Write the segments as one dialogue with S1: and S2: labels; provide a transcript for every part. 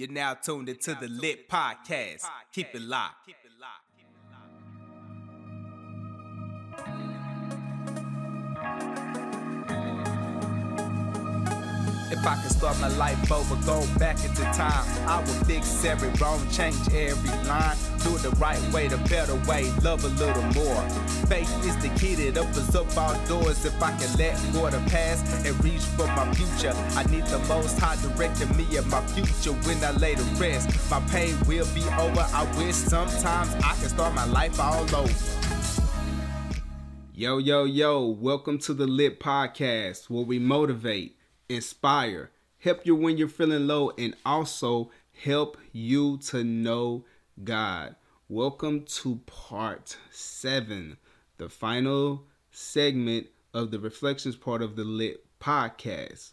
S1: You're now tuned into the Lit Podcast. Keep it locked. If I could start my life over, go back into time, I would fix every wrong, change every line, do it the right way, the better way, love a little more. Faith is the key that opens up all doors. If I can let go of the past and reach for my future, I need the most high directing me in my future when I lay to rest. My pain will be over. I wish sometimes I could start my life all over.
S2: Yo, yo, yo, welcome to the Lit Podcast where we motivate, inspire, help you when you're feeling low, and also help you to know God. Welcome to part seven, the final segment of the reflections part of the Lit Podcast.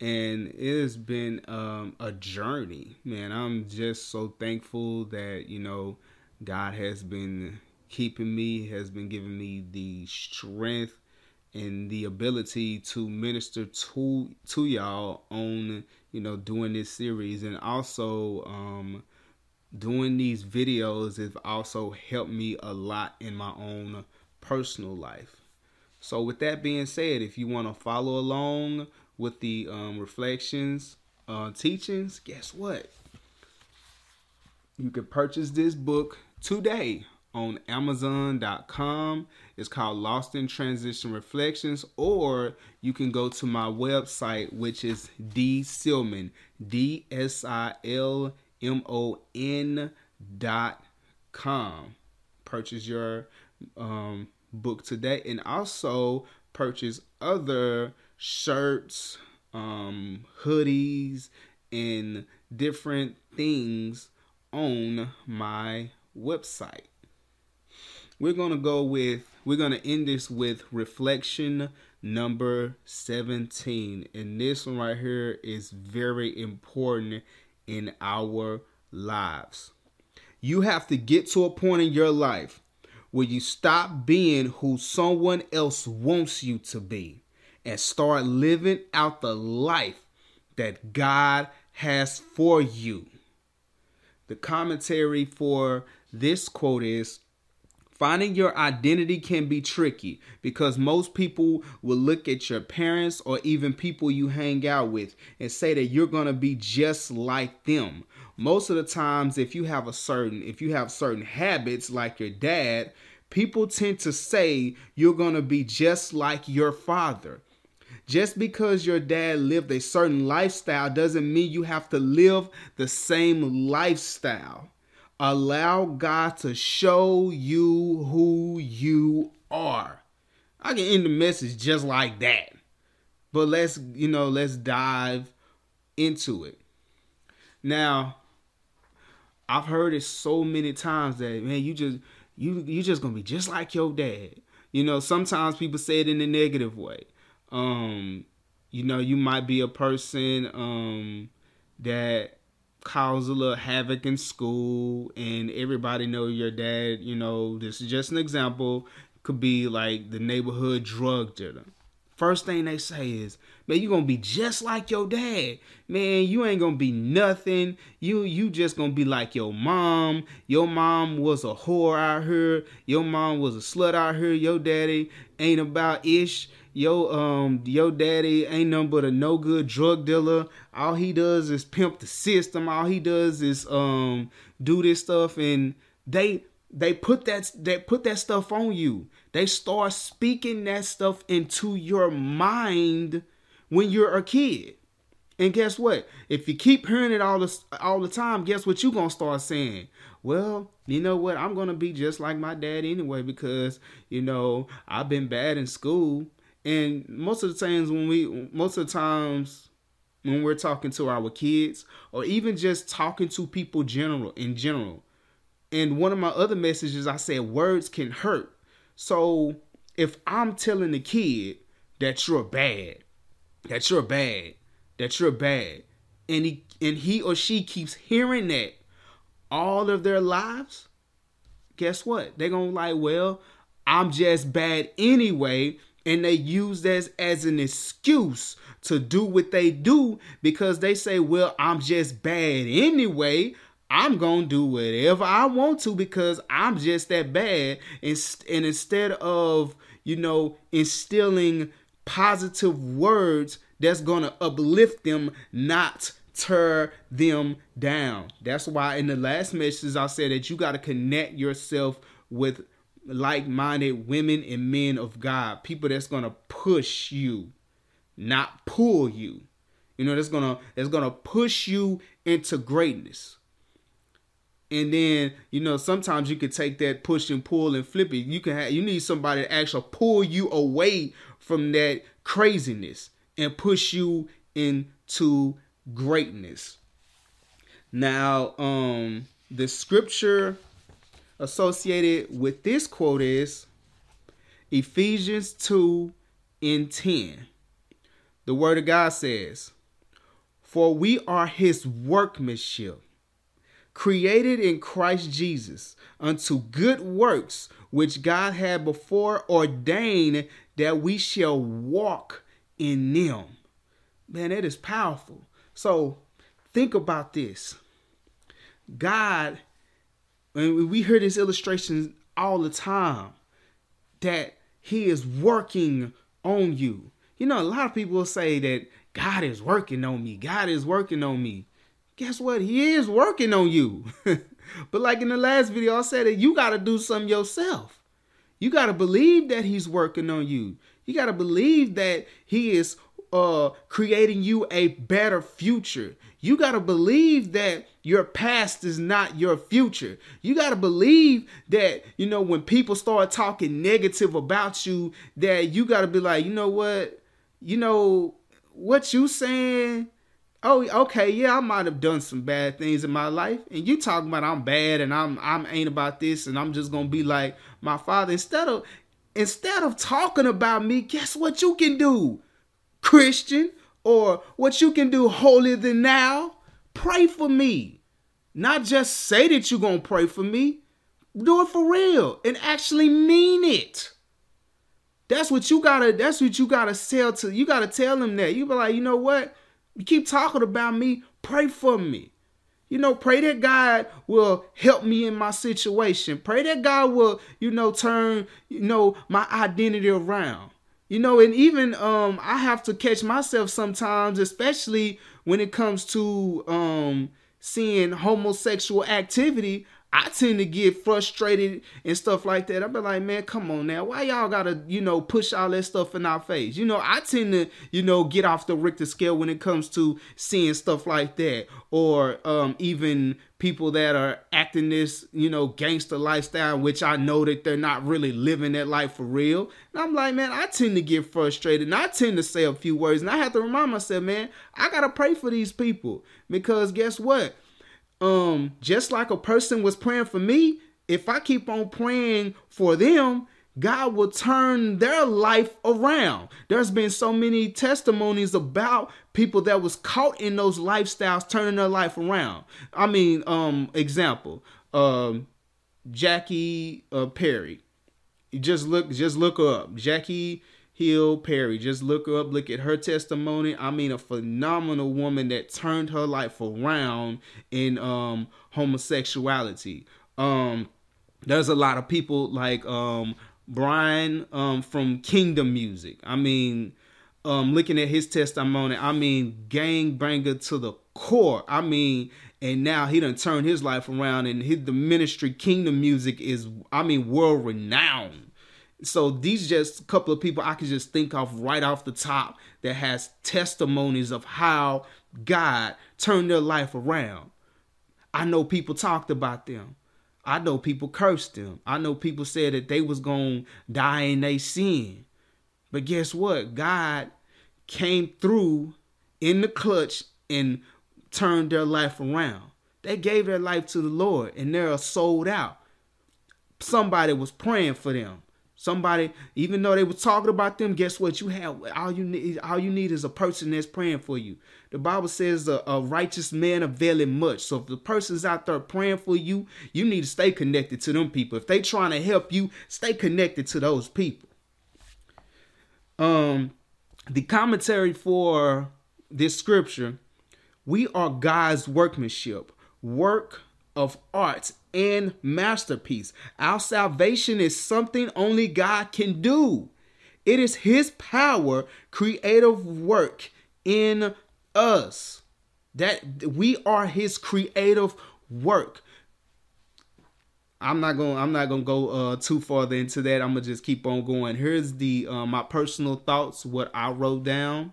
S2: And it has been um, a journey, man. I'm just so thankful that, you know, God has been keeping me, has been giving me the strength and the ability to minister to to y'all on you know doing this series. And also um doing these videos have also helped me a lot in my own personal life. So with that being said if you want to follow along with the um, reflections uh, teachings guess what? You can purchase this book today on amazon.com it's called lost in transition reflections or you can go to my website which is d silmon d-s-i-l-m-o-n dot com. Purchase your um, book today and also purchase other shirts um, hoodies and different things on my website we're going to go with we're going to end this with reflection number 17 and this one right here is very important in our lives you have to get to a point in your life where you stop being who someone else wants you to be and start living out the life that God has for you. The commentary for this quote is Finding your identity can be tricky because most people will look at your parents or even people you hang out with and say that you're going to be just like them. Most of the times if you have a certain if you have certain habits like your dad, people tend to say you're going to be just like your father. Just because your dad lived a certain lifestyle doesn't mean you have to live the same lifestyle. Allow God to show you who you are. I can end the message just like that. But let's, you know, let's dive into it. Now, I've heard it so many times that man, you just you you just gonna be just like your dad. You know, sometimes people say it in a negative way. Um, you know, you might be a person um that cause a little havoc in school and everybody know your dad you know this is just an example could be like the neighborhood drug dealer. First thing they say is man you gonna be just like your dad. Man you ain't gonna be nothing. You you just gonna be like your mom. Your mom was a whore out here. Your mom was a slut out here. Your daddy ain't about ish yo um your daddy ain't nothing but a no good drug dealer. All he does is pimp the system. All he does is um do this stuff. And they they put that they put that stuff on you. They start speaking that stuff into your mind when you're a kid. And guess what? If you keep hearing it all the all the time guess what you're gonna start saying? Well you know what? I'm gonna be just like my dad anyway because you know i've been bad in school and most of the times when we most of the times when we're talking to our kids or even just talking to people general in general. And one of my other messages i said words can hurt. So if i'm telling the kid that you're bad that you're bad that you're bad and he and he or she keeps hearing that all of their lives guess what? They're gonna like well i'm just bad anyway and they use that as an excuse to do what they do because they say, Well, I'm just bad anyway. I'm going to do whatever I want to because I'm just that bad. And, and instead of, you know, instilling positive words that's going to uplift them, not tear them down. That's why in the last message I said that you got to connect yourself with like-minded women and men of God, people that's to push you, not pull you. You know, that's to that's to push you into greatness. And then, you know, sometimes you can take that push and pull and flip it. You can have you need somebody to actually pull you away from that craziness and push you into greatness. Now, um the scripture associated with this quote is Ephesians 2 and 10. The word of God says, For we are his workmanship, created in Christ Jesus unto good works, which God had before ordained that we shall walk in them. Man, that is powerful. So think about this. God and we hear this illustration all the time that he is working on you. You know, a lot of people say that God is working on me. God is working on me. Guess what? He is working on you. but like in the last video, I said that you got to do something yourself. You got to believe that he's working on you. You got to believe that he is uh creating you a better future. You got to believe that your past is not your future. You got to believe that, you know, when people start talking negative about you, that you got to be like, you know what? You know, what you saying? Oh, okay, yeah, I might have done some bad things in my life. And you talking about I'm bad and I'm I'm ain't about this and I'm just gonna be like my father. Instead of instead of talking about me, guess what you can do? Christian, or what you can do holier than now, pray for me. Not just say that you're going to pray for me. Do it for real and actually mean it. That's what you gotta. That's what you gotta sell to. You gotta tell them that. You be like, you know what? You keep talking about me. Pray for me. You know, pray that God will help me in my situation. Pray that God will, you know, turn, you know, my identity around. You know, and even um I have to catch myself sometimes, especially when it comes to um seeing homosexual activity. I tend to get frustrated and stuff like that. I be like, man, come on now. Why y'all gotta, you know, push all that stuff in our face? You know, I tend to, you know, get off the Richter scale when it comes to seeing stuff like that. Or um even people that are acting this, you know, gangster lifestyle, which I know that they're not really living that life for real. And I'm like, man, I tend to get frustrated and I tend to say a few words. And I have to remind myself, man, I gotta pray for these people. Because guess what? Um just like a person was praying for me if i keep on praying for them god will turn their life around. There's been so many testimonies about people that was caught in those lifestyles turning their life around. I mean um example um jackie uh, perry. Just look just look up. Jackie Hill Perry. Just look her up, look at her testimony. I mean, a phenomenal woman that turned her life around in um, homosexuality. Um, there's a lot of people like um, Brian um, from Kingdom Music. I mean, um, looking at his testimony, I mean, gang banger to the core. I mean, and now he done turned his life around, and his the ministry Kingdom Music is, I mean, world renowned. So these just a couple of people I can just think of right off the top that has testimonies of how God turned their life around. I know people talked about them. I know people cursed them. I know people said that they was going to die in their sin. But guess what? God came through in the clutch and turned their life around. They gave their life to the Lord and they're sold out. Somebody was praying for them. Somebody, even though they were talking about them, guess what? You have all you need. All you need is a person that's praying for you. The Bible says a, a righteous man availeth much. So if the person's out there praying for you, you need to stay connected to them people. If they trying to help you, stay connected to those people. Um, the commentary for this scripture, we are God's workmanship, work of art and masterpiece. Our salvation is something only God can do. It is His power, creative work in us. That we are His creative work. I'm not gonna. I'm not going to go uh, too farther into that. I'm gonna just keep on going. Here's the uh, my personal thoughts. What I wrote down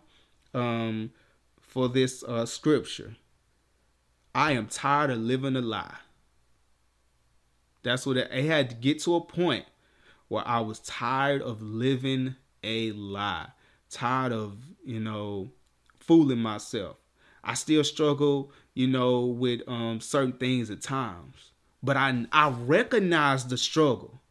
S2: um, for this uh, scripture. I am tired of living a lie. That's what it, it had to get to a point where I was tired of living a lie, tired of you know fooling myself. I still struggle, you know, with um, certain things at times, but I I recognize the struggle.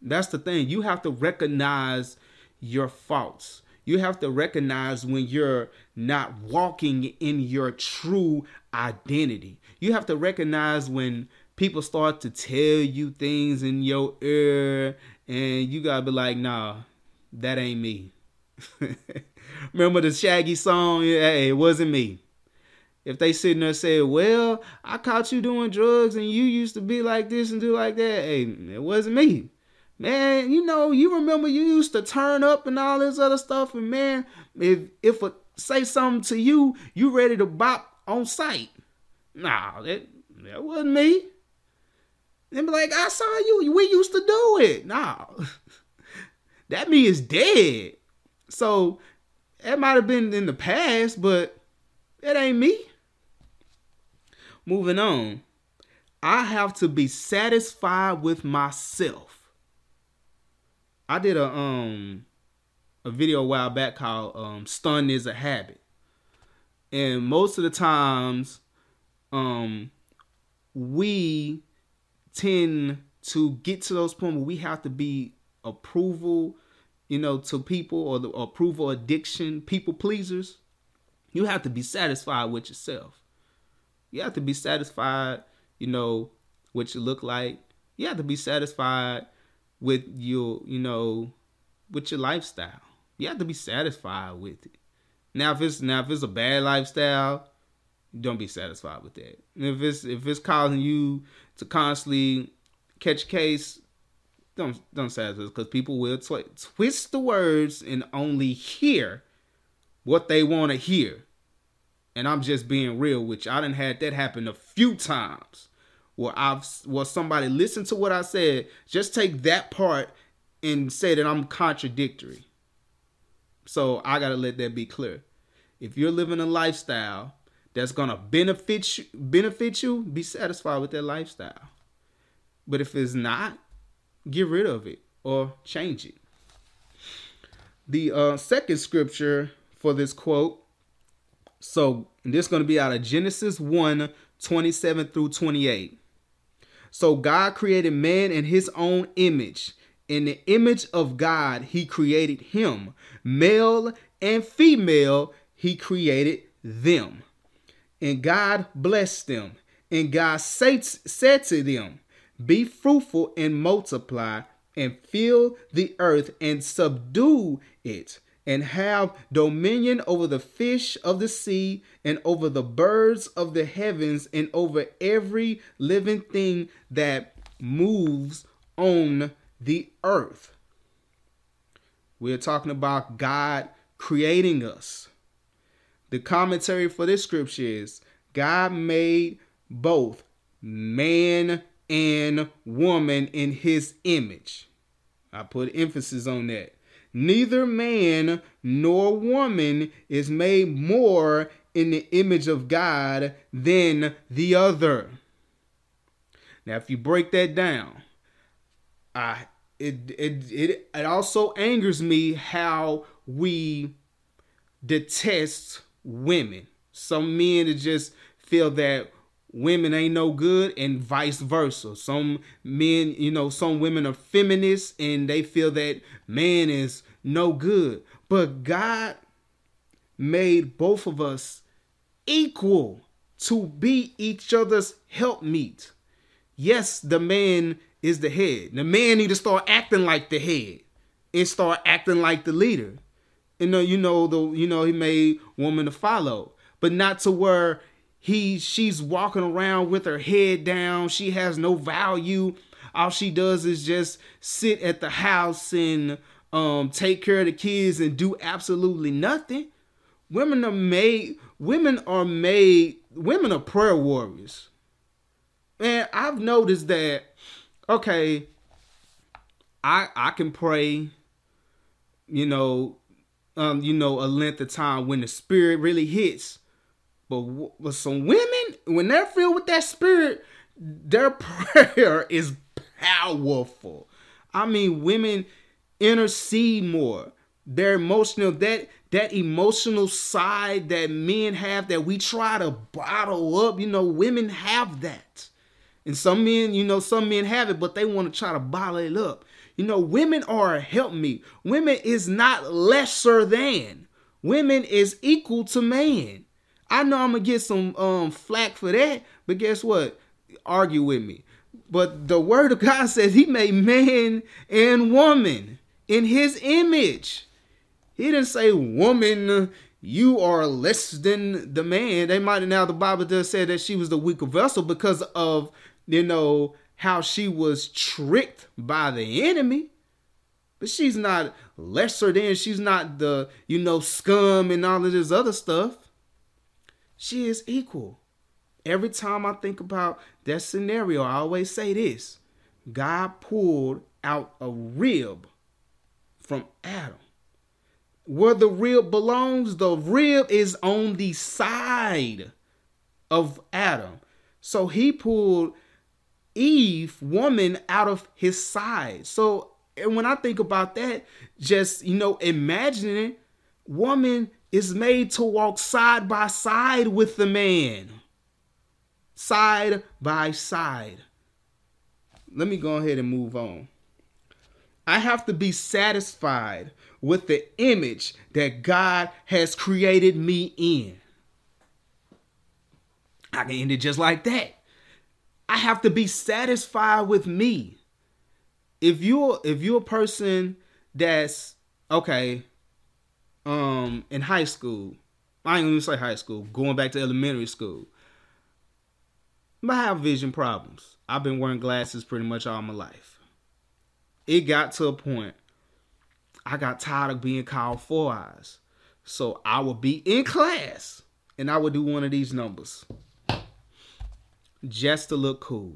S2: That's the thing. You have to recognize your faults. You have to recognize when you're not walking in your true identity. You have to recognize when people start to tell you things in your ear and you gotta be like, nah, that ain't me. Remember the Shaggy song? Hey, it wasn't me. If they sitting there say, well, I caught you doing drugs and you used to be like this and do like that, hey, it wasn't me. Man, you know, you remember you used to turn up and all this other stuff, and man, if if a, say something to you, you ready to bop on sight. Nah, that that wasn't me. They be like, I saw you. We used to do it. Nah. that me is dead. So that might have been in the past, but it ain't me. Moving on. I have to be satisfied with myself. I did a um a video a while back called um stun is a habit. And most of the times um we tend to get to those points where we have to be approval, you know, to people or the approval addiction, people pleasers. You have to be satisfied with yourself. You have to be satisfied, you know, what you look like. You have to be satisfied with your, you know, with your lifestyle. You have to be satisfied with it. Now, if it's now if it's a bad lifestyle, don't be satisfied with that. if it's if it's causing you to constantly catch case, don't don't satisfy because people will tw- twist the words and only hear what they want to hear. And I'm just being real you. I done had that happen a few times where I've where somebody listened to what I said, just take that part and say that I'm contradictory. So I gotta let that be clear. If you're living a lifestyle that's gonna benefit you, benefit you, be satisfied with that lifestyle. But if it's not, get rid of it or change it. The uh, second scripture for this quote, so this is going to be out of Genesis 1 27 through 28. So God created man in his own image. In the image of God, he created him. Male and female, he created them. And God blessed them. And God said, to them, Be fruitful and multiply, and fill the earth and subdue it, and have dominion over the fish of the sea, and over the birds of the heavens, and over every living thing that moves on the earth. We're talking about God creating us. The commentary for this scripture is God made both man and woman in his image. I put emphasis on that. Neither man nor woman is made more in the image of God than the other. Now, if you break that down, I it it it, it also angers me how we detest women. Some men just feel that women ain't no good and vice versa. Some men, you know, some women are feminists and they feel that man is no good. But God made both of us equal to be each other's helpmeet. Yes, the man is the head. The man need to start acting like the head. and start acting like the leader. You uh, know, you know the you know he made woman to follow, but not to where he she's walking around with her head down. She has no value. All she does is just sit at the house and um, take care of the kids and do absolutely nothing. Women are made. Women are made. Women are prayer warriors. And I've noticed that. Okay, I I can pray. You know, um, you know, a length of time when the spirit really hits. But with some women, when they're filled with that spirit, their prayer is powerful. I mean, women intercede more. Their emotional that that emotional side that men have that we try to bottle up, you know, women have that. And some men, you know, some men have it, but they want to try to bottle it up. You know, women are help me. Women is not lesser than. Women is equal to man. I know I'm gonna get some um flack for that, but guess what? Argue with me. But the word of God says he made man and woman in his image. He didn't say, woman, you are less than the man. They might now the Bible does say that she was the weaker vessel because of, you know, how she was tricked by the enemy. But she's not lesser than, she's not the, you know, scum and all of this other stuff. She is equal. Every time I think about that scenario, I always say this God pulled out a rib from Adam. Where the rib belongs, the rib is on the side of Adam. So he pulled Eve, woman, out of his side. So and when I think about that, just you know, imagining woman is made to walk side by side with the man side by side. Let me go ahead and move on. I have to be satisfied with the image that God has created me in. I can end it just like that. I have to be satisfied with me. If you're if you're a person that's okay, um, in high school, I ain't gonna say high school, going back to elementary school, I have vision problems. I've been wearing glasses pretty much all my life. It got to a point I got tired of being called four eyes. So I would be in class and I would do one of these numbers just to look cool.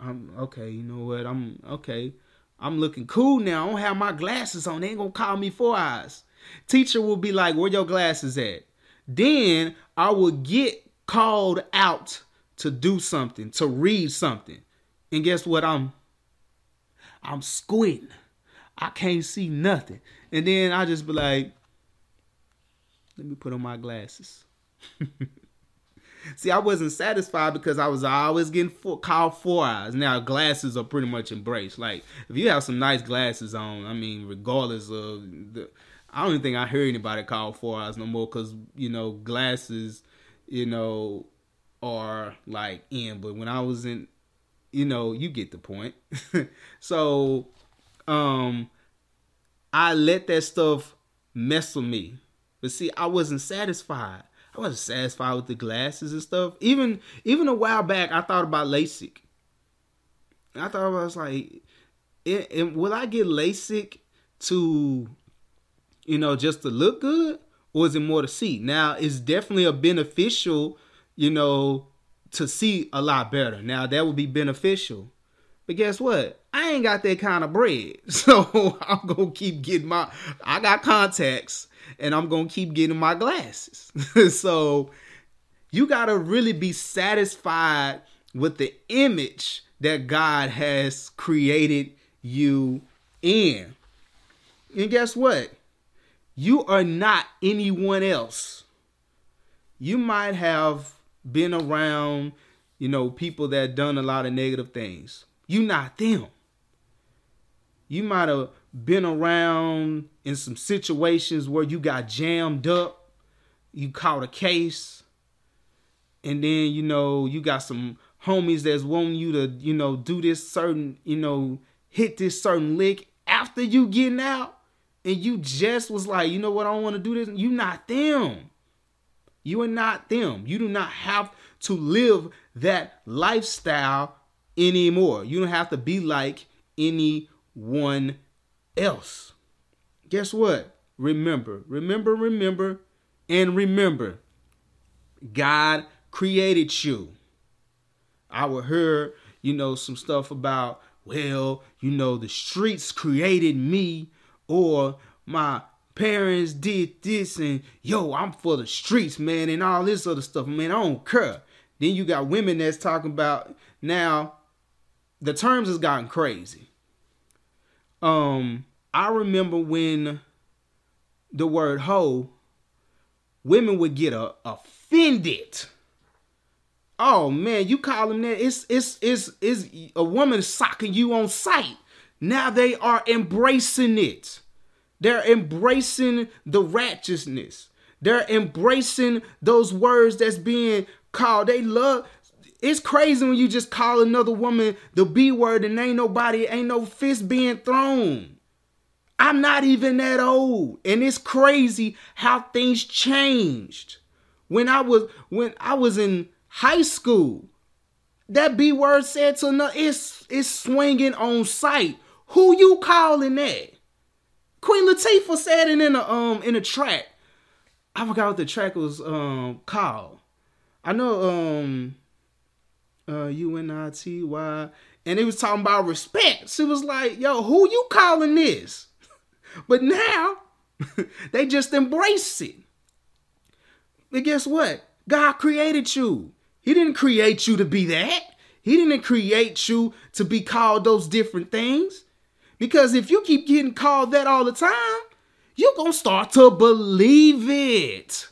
S2: I'm okay, you know what? I'm okay. I'm looking cool now. I don't have my glasses on. They ain't gonna call me four eyes. Teacher will be like, Where your glasses at? Then I would get called out to do something, to read something. And guess what? I'm I'm squinting. I can't see nothing. And then I just be like, let me put on my glasses. see, I wasn't satisfied because I was always getting four, called four eyes. Now glasses are pretty much embraced. Like if you have some nice glasses on, I mean, regardless of the, I don't even think I hear anybody call four eyes no more because you know glasses, you know, are like in. But when I was in, you know, you get the point. so, um, I let that stuff mess with me. But see, I wasn't satisfied. I wasn't satisfied with the glasses and stuff. Even even a while back, I thought about LASIK. I thought I was like, it, it, will I get LASIK to, you know, just to look good, or is it more to see? Now, it's definitely a beneficial you know, to see a lot better. Now that would be beneficial. But guess what? I ain't got that kind of bread. So I'm gonna keep getting my I got contacts and I'm gonna keep getting my glasses. so you gotta really be satisfied with the image that God has created you in. And guess what? You are not anyone else. You might have been around, you know, people that done a lot of negative things. You not them. You might have been around in some situations where you got jammed up, you caught a case, and then you know you got some homies that's wanting you to, you know, do this certain, you know, hit this certain lick after you getting out. And you just was like, you know what, I don't want to do this, you not them. You are not them. You do not have to live that lifestyle anymore. You don't have to be like anyone else. Guess what? Remember, remember, remember, and remember God created you. I would hear, you know, some stuff about, well, you know, the streets created me, or my parents did this, and yo, I'm for the streets, man, and all this other stuff. Man, I don't care. Then you got women that's talking about now the terms has gotten crazy. Um, I remember when the word hoe, women would get a, offended. Oh man, you call them that? It's it's it's it's a woman socking you on sight. Now they are embracing it. They're embracing the righteousness. They're embracing those words that's being called. They love. It's crazy when you just call another woman the B word and ain't nobody, ain't no fist being thrown. I'm not even that old. And it's crazy how things changed. When I was when I was in high school, that B word said to another, it's it's swinging on sight. Who you calling that? Queen Latifah said it in a um in a track. I forgot what the track was um called. I know um uh U-N-I-T-Y and it was talking about respect. She was like, yo, who you calling this? But now they just embrace it. But guess what? God created you. He didn't create you to be that. He didn't create you to be called those different things. Because if you keep getting called that all the time, you're going to start to believe it.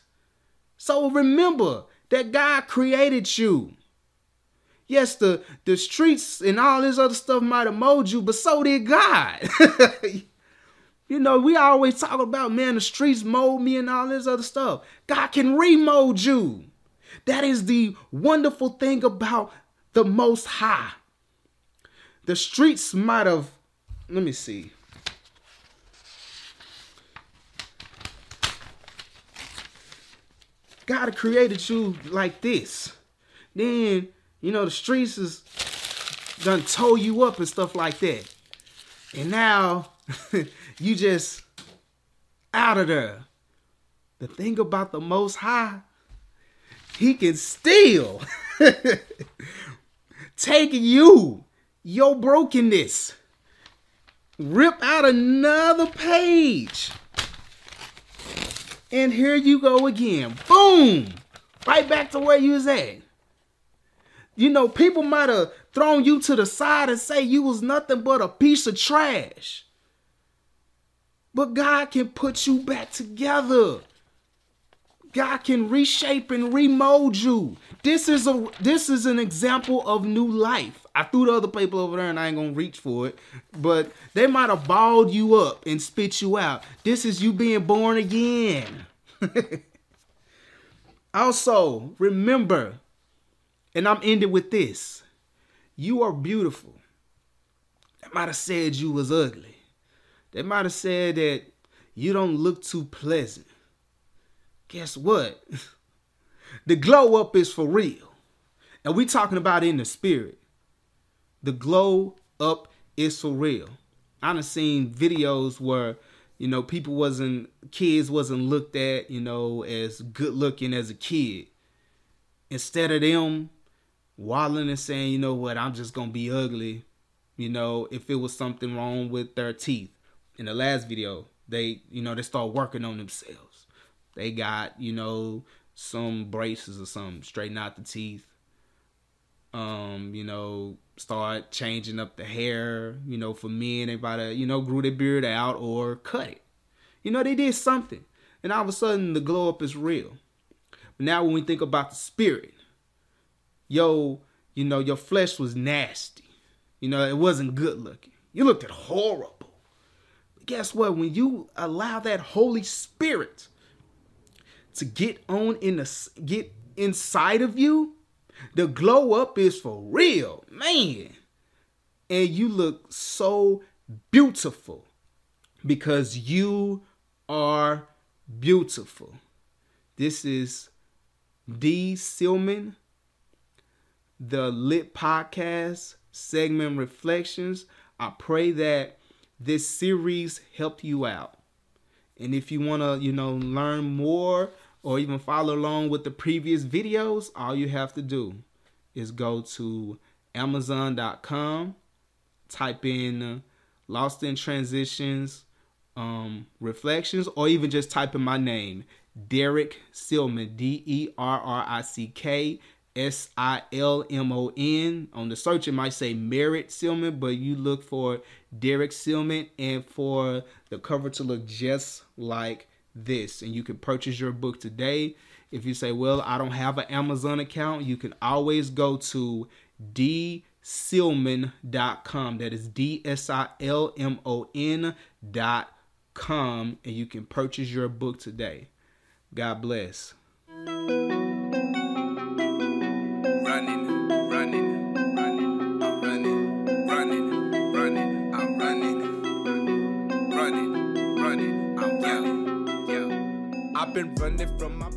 S2: So remember that God created you. Yes, the, the streets and all this other stuff might have molded you, but so did God. You know, we always talk about, man, the streets mold me and all this other stuff. God can remold you. That is the wonderful thing about the Most High. The streets might have, let me see. God created you like this. Then, you know, the streets is done tow you up and stuff like that. And now you just out of there. The thing about the Most High, He can still take you, your brokenness, rip out another page. And here you go again. Boom! Right back to where you was at. You know, people might have thrown you to the side and say you was nothing but a piece of trash. But God can put you back together. God can reshape and remold you. This is a this is an example of new life. I threw the other paper over there and I ain't gonna reach for it, but they might have balled you up and spit you out. This is you being born again. also, remember, and I'm ending with this. You are beautiful. They might have said you was ugly. They might have said that you don't look too pleasant. Guess what? the glow up is for real. And we talking about in the spirit. The glow up is for real. I done seen videos where, you know, people wasn't kids wasn't looked at, you know, as good looking as a kid. Instead of them waddling and saying, you know what, I'm just gonna be ugly, you know, if it was something wrong with their teeth in the last video, they you know they start working on themselves. They got you know some braces or something, straighten out the teeth. Um, you know, start changing up the hair. You know, for men, to you know grew their beard out or cut it. You know, they did something, and all of a sudden the glow up is real. But now when we think about the spirit, yo, you know, your flesh was nasty. You know, it wasn't good looking. You looked at horrible But guess what? When you allow that Holy Spirit to get on in the get inside of you, the glow up is for real, man. And you look so beautiful because you are beautiful. This is D. Silmon, the Lit Podcast segment Reflections. I pray that this series helped you out. And if you want to, you know, learn more or even follow along with the previous videos, all you have to do is go to amazon.com, type in Lost in Transitions um, Reflections, or even just type in my name, Derrick Silmon, D E R R I C K S I L M O N. On the search, it might say Merritt Silman, but you look for Derrick Silmon and for the cover to look just like this. And you can purchase your book today. If you say, Well, I don't have an Amazon account, you can always go to dsilmon.com. That is D S I L M O N.com. And you can purchase your book today. God bless. Been running from my